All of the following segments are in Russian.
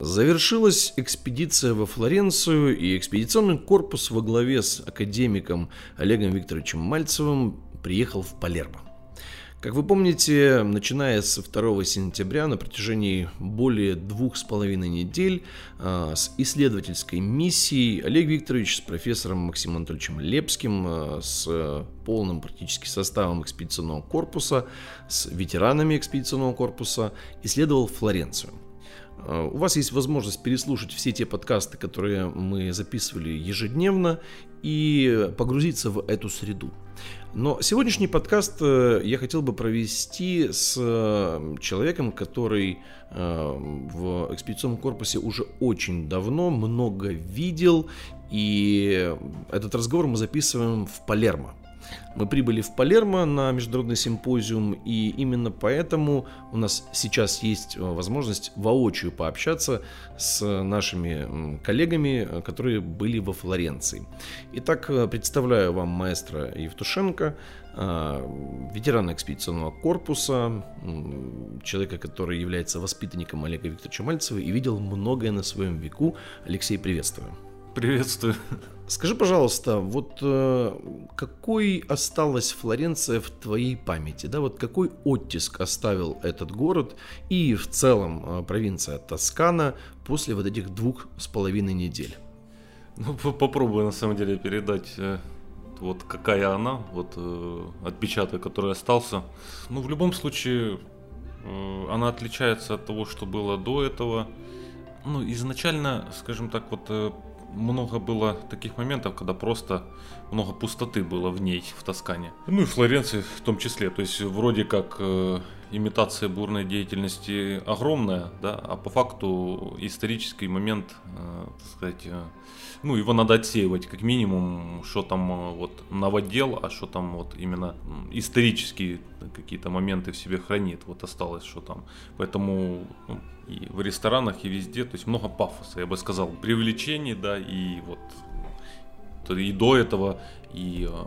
Завершилась экспедиция во Флоренцию, и экспедиционный корпус во главе с академиком Олегом Викторовичем Мальцевым приехал в Палермо. Как вы помните, начиная с 2 сентября на протяжении более двух с половиной недель а, с исследовательской миссией Олег Викторович с профессором Максимом Анатольевичем Лепским, а, с полным практически составом экспедиционного корпуса, с ветеранами экспедиционного корпуса исследовал Флоренцию – у вас есть возможность переслушать все те подкасты, которые мы записывали ежедневно, и погрузиться в эту среду. Но сегодняшний подкаст э, я хотел бы провести с э, человеком, который э, в экспедиционном корпусе уже очень давно много видел, и этот разговор мы записываем в Палермо. Мы прибыли в Палермо на международный симпозиум, и именно поэтому у нас сейчас есть э, возможность воочию пообщаться с нашими коллегами, которые были во Флоренции. Итак, э, представляю вам маэстро Евтушенко, э, ветерана экспедиционного корпуса, человека, который является воспитанником Олега Викторовича Мальцева и видел многое на своем веку. Алексей, приветствую. Приветствую. Скажи, пожалуйста, вот э, какой осталась Флоренция в твоей памяти, да, вот какой оттиск оставил этот город и в целом э, провинция Тоскана после вот этих двух с половиной недель? Ну, попробую на самом деле передать э, вот какая она, вот э, отпечаток, который остался. Ну, в любом случае, э, она отличается от того, что было до этого. Ну, изначально, скажем так, вот э, много было таких моментов, когда просто много пустоты было в ней, в Тоскане. Ну и в Флоренции в том числе. То есть вроде как э, имитация бурной деятельности огромная, да, а по факту исторический момент, э, так сказать, э, ну его надо отсеивать как минимум, что там э, вот новодел, а что там вот именно исторические какие-то моменты в себе хранит, вот осталось что там. Поэтому ну, и в ресторанах, и везде, то есть много пафоса, я бы сказал, привлечений, да, и вот и до этого, и э,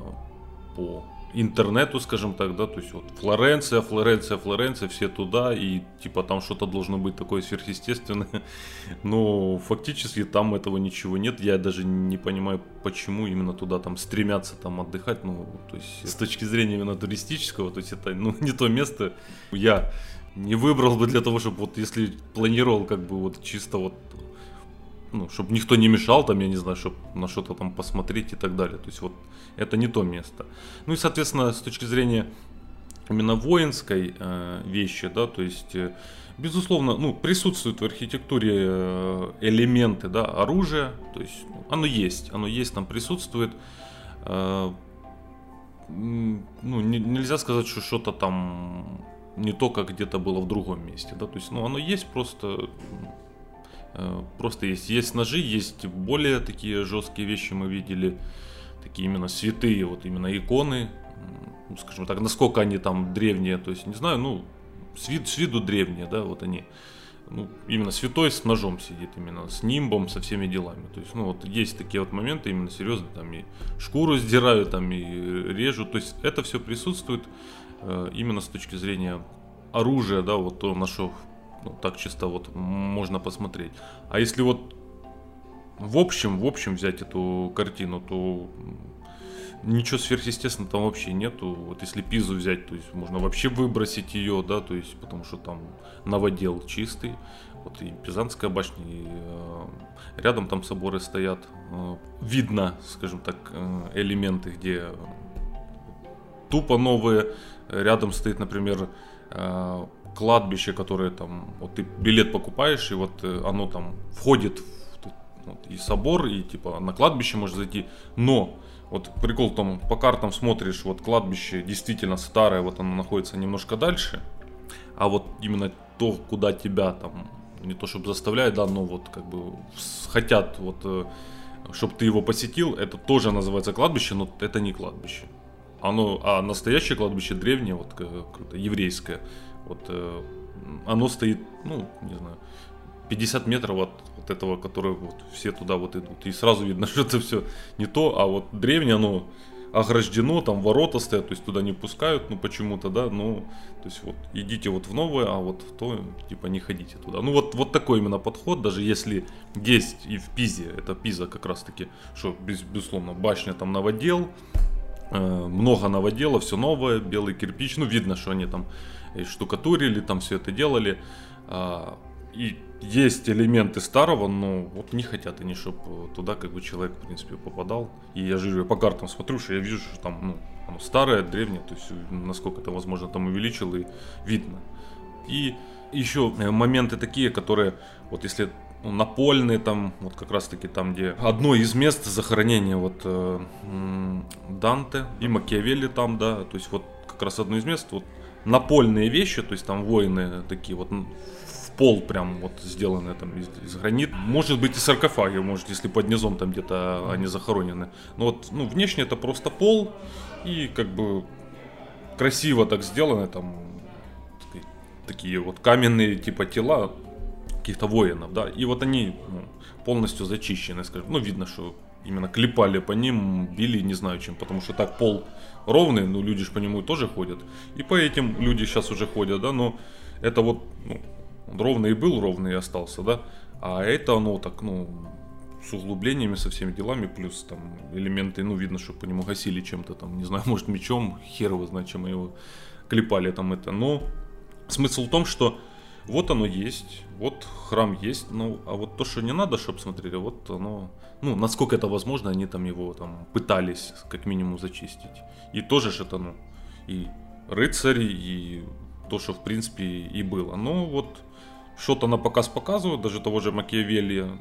по интернету, скажем так, да, то есть вот Флоренция, Флоренция, Флоренция, все туда, и типа там что-то должно быть такое сверхъестественное, но фактически там этого ничего нет, я даже не понимаю, почему именно туда там стремятся там отдыхать, ну, то есть с точки зрения именно туристического, то есть это, ну, не то место, я не выбрал бы для того, чтобы вот если планировал как бы вот чисто вот ну, чтобы никто не мешал, там, я не знаю, чтобы на что-то там посмотреть и так далее. То есть вот это не то место. Ну и, соответственно, с точки зрения именно воинской э, вещи, да, то есть, э, безусловно, ну, присутствуют в архитектуре э, элементы, да, оружия, то есть ну, оно есть, оно есть, там присутствует. Э, ну, не, нельзя сказать, что что-то там не то, как где-то было в другом месте, да, то есть, ну, оно есть, просто просто есть, есть ножи, есть более такие жесткие вещи мы видели, такие именно святые, вот именно иконы, скажем так, насколько они там древние, то есть не знаю, ну, с, вид, с виду древние, да, вот они, ну, именно святой с ножом сидит, именно с нимбом, со всеми делами, то есть, ну, вот есть такие вот моменты, именно серьезно, там и шкуру сдирают, там и режут, то есть это все присутствует э, именно с точки зрения оружия, да, вот то, на что ну, так чисто вот можно посмотреть. А если вот в общем, в общем взять эту картину, то ничего сверхъестественного там вообще нету. Вот если Пизу взять, то есть можно вообще выбросить ее, да, то есть потому что там новодел чистый. Вот и Пизанская башня, и э, рядом там соборы стоят. Э, видно, скажем так, э, элементы, где тупо новые. Рядом стоит, например, э, кладбище, которое там, вот ты билет покупаешь, и вот э, оно там входит в вот, и собор, и типа на кладбище можешь зайти, но вот прикол в том, по картам смотришь, вот кладбище действительно старое, вот оно находится немножко дальше, а вот именно то, куда тебя там, не то чтобы заставляют, да, но вот как бы хотят вот, э, чтобы ты его посетил, это тоже называется кладбище, но это не кладбище. Оно, а настоящее кладбище древнее, вот круто, еврейское, вот э, оно стоит, ну, не знаю, 50 метров от вот этого, который вот все туда вот идут. И сразу видно, что это все не то, а вот древнее оно ограждено, там ворота стоят, то есть туда не пускают, ну почему-то, да, ну, то есть вот идите вот в новое, а вот в то, типа, не ходите туда. Ну вот, вот такой именно подход, даже если есть и в Пизе, это Пиза как раз таки, что, безусловно, башня там новодел, э, много новодела, все новое, белый кирпич, ну видно, что они там штукатурили, там все это делали, а, и есть элементы старого, но вот не хотят они, чтобы туда как бы человек, в принципе, попадал. И я же по картам смотрю, что я вижу, что там, ну, оно старое, древнее, то есть насколько это возможно там увеличил и видно. И еще э, моменты такие, которые, вот если ну, напольные там, вот как раз таки там, где одно из мест захоронения вот э, Данте и Макиавелли там, да, то есть вот как раз одно из мест, вот напольные вещи, то есть там воины такие вот пол прям вот сделанный там из, из гранит. Может быть и саркофаги, может, если под низом там где-то они захоронены. Но вот, ну, внешне это просто пол и как бы красиво так сделаны там такие вот каменные типа тела каких-то воинов, да, и вот они ну, полностью зачищены, скажем, ну, видно, что именно клепали по ним, били, не знаю чем, потому что так пол ровный, ну, люди же по нему тоже ходят, и по этим люди сейчас уже ходят, да, но это вот, ну, он ровный и был, ровный и остался, да. А это оно так, ну, с углублениями, со всеми делами, плюс там элементы, ну, видно, что по нему гасили чем-то там, не знаю, может, мечом, хер его знает, чем его клепали там это. Но смысл в том, что вот оно есть, вот храм есть, ну, а вот то, что не надо, чтобы смотрели, вот оно, ну, насколько это возможно, они там его там пытались как минимум зачистить. И тоже же это, ну, и рыцари, и то, что в принципе и было. Но вот что-то на показ показывают, даже того же Макиавелли,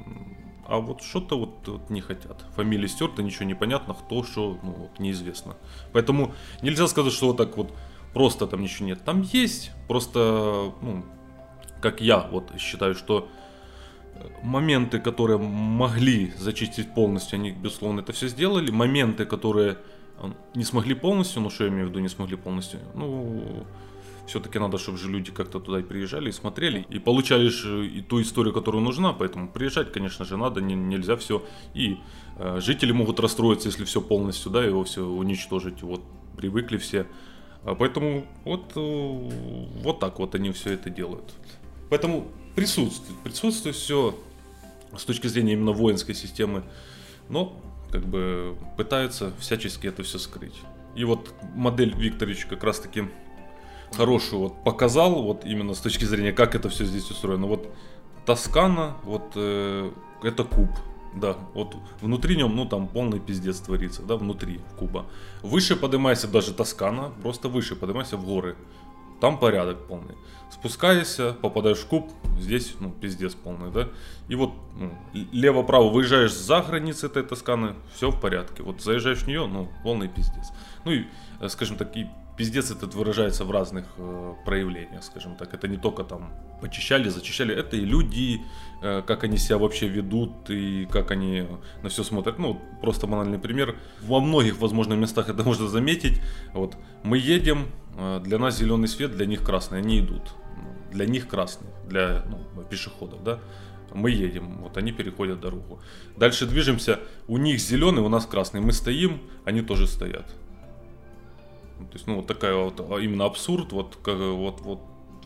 а вот что-то вот, вот не хотят. Фамилия стерта, ничего не понятно, кто что, ну вот неизвестно. Поэтому нельзя сказать, что вот так вот просто там ничего нет. Там есть, просто, ну, как я вот считаю, что моменты, которые могли зачистить полностью, они, безусловно, это все сделали. Моменты, которые не смогли полностью, ну что я имею в виду, не смогли полностью, ну, все-таки надо, чтобы же люди как-то туда и приезжали, и смотрели, и получали же и ту историю, которая нужна, поэтому приезжать, конечно же, надо, не, нельзя все. И э, жители могут расстроиться, если все полностью, да, его все уничтожить, вот привыкли все. А поэтому вот, э, вот так вот они все это делают. Поэтому присутствует, присутствует все с точки зрения именно воинской системы, но как бы пытаются всячески это все скрыть. И вот модель Викторович как раз таки хорошую вот показал, вот именно с точки зрения, как это все здесь устроено. Вот Тоскана, вот э, это куб, да, вот внутри нем, ну там полный пиздец творится, да, внутри куба. Выше поднимайся даже Тоскана, просто выше поднимайся в горы. Там порядок полный. Спускаешься, попадаешь в куб, здесь, ну, пиздец полный, да. И вот ну, лево-право выезжаешь за границы этой Тосканы, все в порядке. Вот заезжаешь в нее, ну, полный пиздец. Ну и, э, скажем так, и пиздец этот выражается в разных э, проявлениях, скажем так. Это не только там почищали, зачищали, это и люди, э, как они себя вообще ведут и как они на все смотрят. Ну, просто банальный пример. Во многих, возможно, местах это можно заметить. Вот мы едем, для нас зеленый свет, для них красный, они идут. Для них красный, для ну, пешеходов, да мы едем, вот они переходят дорогу. Дальше движемся, у них зеленый, у нас красный, мы стоим, они тоже стоят. То есть, ну, вот такая вот а, именно абсурд, вот, вот, вот,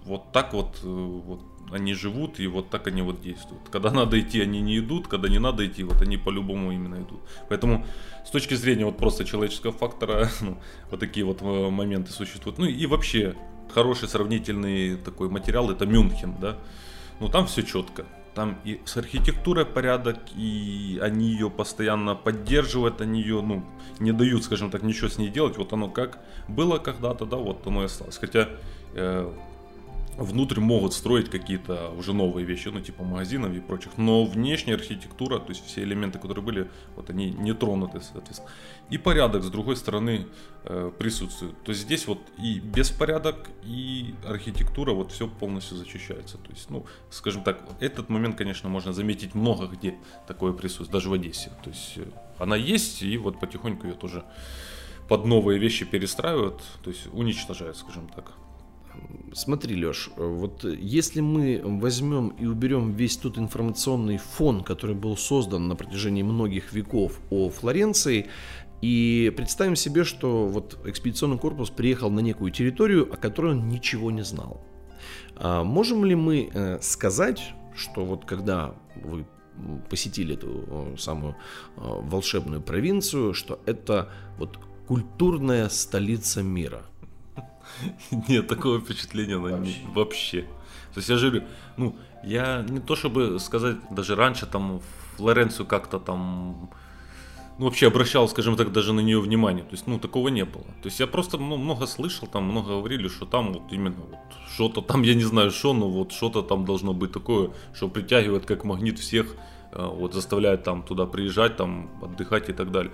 вот так вот, э, вот они живут и вот так они вот действуют. Когда надо идти, они не идут, когда не надо идти, вот они по-любому именно идут. Поэтому с точки зрения вот просто человеческого фактора, ну, вот такие вот э, моменты существуют. Ну и вообще хороший сравнительный такой материал это Мюнхен, да. Ну там все четко. Там и с архитектурой порядок, и они ее постоянно поддерживают, они ее, ну, не дают, скажем так, ничего с ней делать. Вот оно как было когда-то, да, вот оно и осталось. Хотя э, внутрь могут строить какие-то уже новые вещи, ну типа магазинов и прочих, но внешняя архитектура, то есть все элементы, которые были, вот они не тронуты, соответственно. И порядок с другой стороны э, присутствует. То есть здесь вот и беспорядок, и архитектура, вот все полностью зачищается. То есть, ну, скажем так, этот момент, конечно, можно заметить много где такое присутствует, даже в Одессе. То есть э, она есть, и вот потихоньку ее тоже под новые вещи перестраивают, то есть уничтожают, скажем так. Смотри, Леш, вот если мы возьмем и уберем весь тот информационный фон, который был создан на протяжении многих веков о Флоренции, И представим себе, что вот экспедиционный корпус приехал на некую территорию, о которой он ничего не знал. А можем ли мы э, сказать, что вот когда вы посетили эту э, самую э, волшебную провинцию, что это вот культурная столица мира? Нет, такого впечатления вообще. вообще. То есть я же говорю, ну, я не то чтобы сказать, даже раньше там Флоренцию как-то там ну, вообще обращал, скажем так, даже на нее внимание. То есть, ну, такого не было. То есть я просто ну, много слышал, там много говорили, что там вот именно вот что-то там, я не знаю что, но вот что-то там должно быть такое, что притягивает как магнит всех, э, вот заставляет там туда приезжать, там отдыхать и так далее.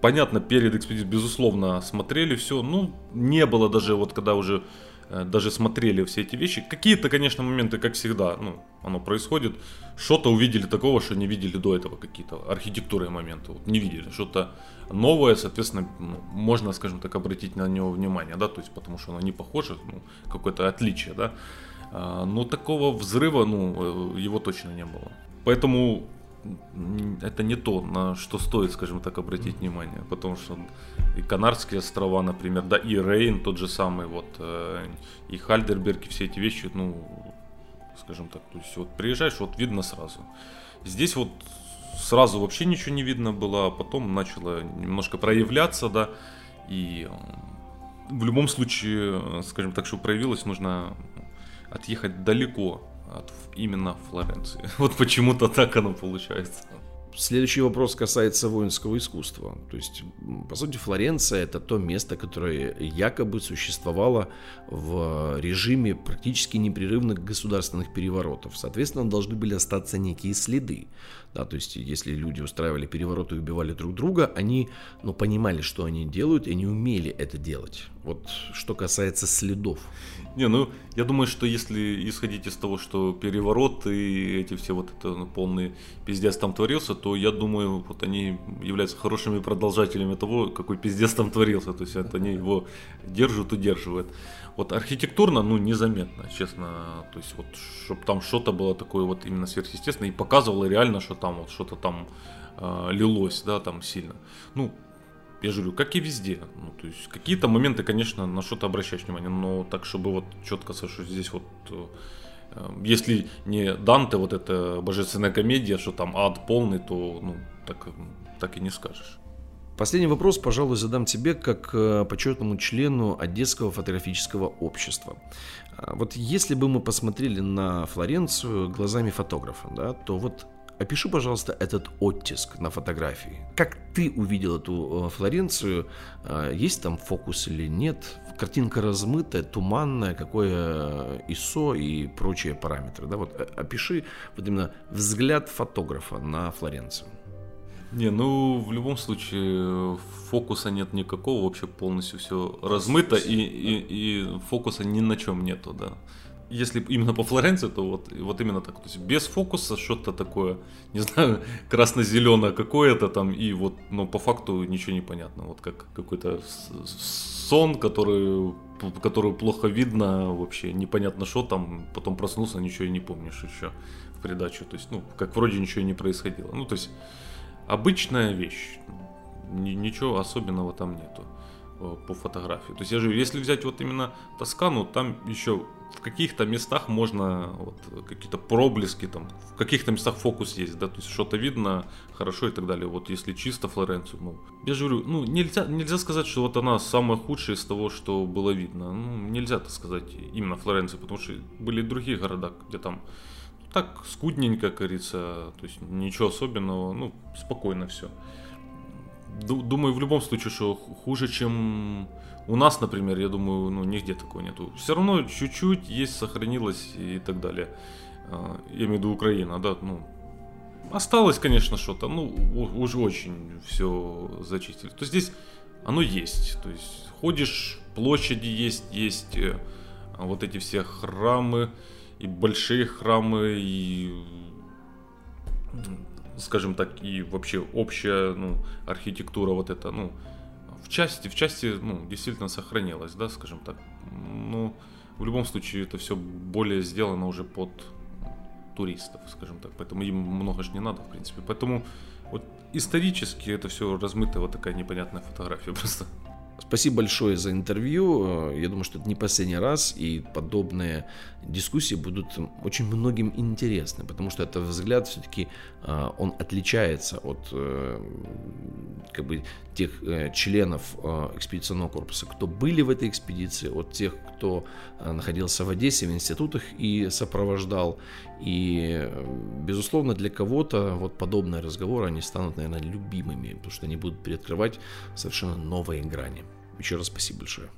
Понятно, перед экспедицией, безусловно, смотрели все. Ну, не было даже вот когда уже Э, даже смотрели все эти вещи. Какие-то, конечно, моменты, как всегда, ну, оно происходит. Что-то увидели такого, что не видели до этого, какие-то архитектурные моменты, вот, не видели. Что-то новое, соответственно, ну, можно, скажем так, обратить на него внимание, да, то есть потому что оно не похоже, ну, какое-то отличие, да. А, но такого взрыва, ну, э, его точно не было. Поэтому это не то, на что стоит, скажем так, обратить внимание. Потому что и Канарские острова, например, да, и Рейн тот же самый, вот, э, и Хальдерберг, и все эти вещи, ну, скажем так, то есть вот приезжаешь, вот видно сразу. Здесь вот сразу вообще ничего не видно было, а потом начало немножко проявляться, да, и в любом случае, скажем так, что проявилось, нужно отъехать далеко от именно Флоренции. Вот почему-то так оно получается. Следующий вопрос касается воинского искусства. То есть, по сути, Флоренция это то место, которое якобы существовало в режиме практически непрерывных государственных переворотов. Соответственно, должны были остаться некие следы. Да, то есть, если люди устраивали перевороты и убивали друг друга, они ну, понимали, что они делают, и они умели это делать. Вот что касается следов. Не, ну, я думаю, что если исходить из того, что переворот и эти все вот это ну, полный пиздец там творился, то я думаю, вот они являются хорошими продолжателями того, какой пиздец там творился. То есть это они его держат, удерживают. Вот архитектурно, ну, незаметно, честно. То есть вот, чтобы там что-то было такое вот именно сверхъестественное и показывало реально, что там вот что-то там э, лилось, да, там сильно. Ну, я же говорю, как и везде. Ну, то есть какие-то моменты, конечно, на что-то обращаешь внимание, но так, чтобы вот четко, что здесь вот э, если не Данте, вот эта божественная комедия, что там ад полный, то ну, так, так и не скажешь. Последний вопрос, пожалуй, задам тебе как э, почетному члену Одесского фотографического общества. А, вот если бы мы посмотрели на Флоренцию глазами фотографа, да, то вот Опиши, пожалуйста, этот оттиск на фотографии. Как ты увидел эту э, Флоренцию? А, есть там фокус или нет? Картинка размытая, туманная, какое ISO и прочие параметры. Да? Вот э, опиши вот именно взгляд фотографа на Флоренцию. Не, ну в любом случае фокуса нет никакого, вообще полностью все размыто и, и, и фокуса ни на чем нету, да если именно по Флоренции, то вот, вот именно так. То есть без фокуса что-то такое, не знаю, красно-зеленое какое-то там, и вот, но по факту ничего не понятно. Вот как какой-то сон, который, который плохо видно, вообще непонятно что там, потом проснулся, ничего и не помнишь еще в придачу. То есть, ну, как вроде ничего не происходило. Ну, то есть, обычная вещь, ничего особенного там нету по фотографии. То есть я же, если взять вот именно Тоскану, там еще в каких-то местах можно вот, какие-то проблески там, в каких-то местах фокус есть, да, то есть что-то видно хорошо и так далее. Вот если чисто Флоренцию, ну, я же говорю, ну, нельзя, нельзя сказать, что вот она самая худшая из того, что было видно. Ну, нельзя так сказать именно Флоренция, потому что были другие города, где там так скудненько, как говорится, то есть ничего особенного, ну, спокойно все. Думаю, в любом случае, что хуже, чем у нас, например, я думаю, ну, нигде такого нету. Все равно чуть-чуть есть, сохранилось и так далее. А, я имею в виду Украина, да, ну, осталось, конечно, что-то, ну, уже очень все зачистили. То есть здесь оно есть, то есть ходишь, площади есть, есть э, вот эти все храмы, и большие храмы, и скажем так, и вообще общая ну, архитектура вот эта, ну, в части, в части, ну, действительно сохранилось, да, скажем так. Ну, в любом случае, это все более сделано уже под туристов, скажем так. Поэтому им много же не надо, в принципе. Поэтому Вот исторически это все размытая вот такая непонятная фотография просто. Спасибо большое за интервью. Я думаю, что это не последний раз, и подобные дискуссии будут очень многим интересны, потому что этот взгляд все-таки а, он отличается от э, как бы, тех э, членов экспедиционного корпуса, кто были в этой экспедиции, от тех, кто находился в Одессе, в институтах и сопровождал. И, безусловно, для кого-то вот подобные разговоры, они станут, наверное, любимыми, потому что они будут переоткрывать совершенно новые грани. Еще раз спасибо большое.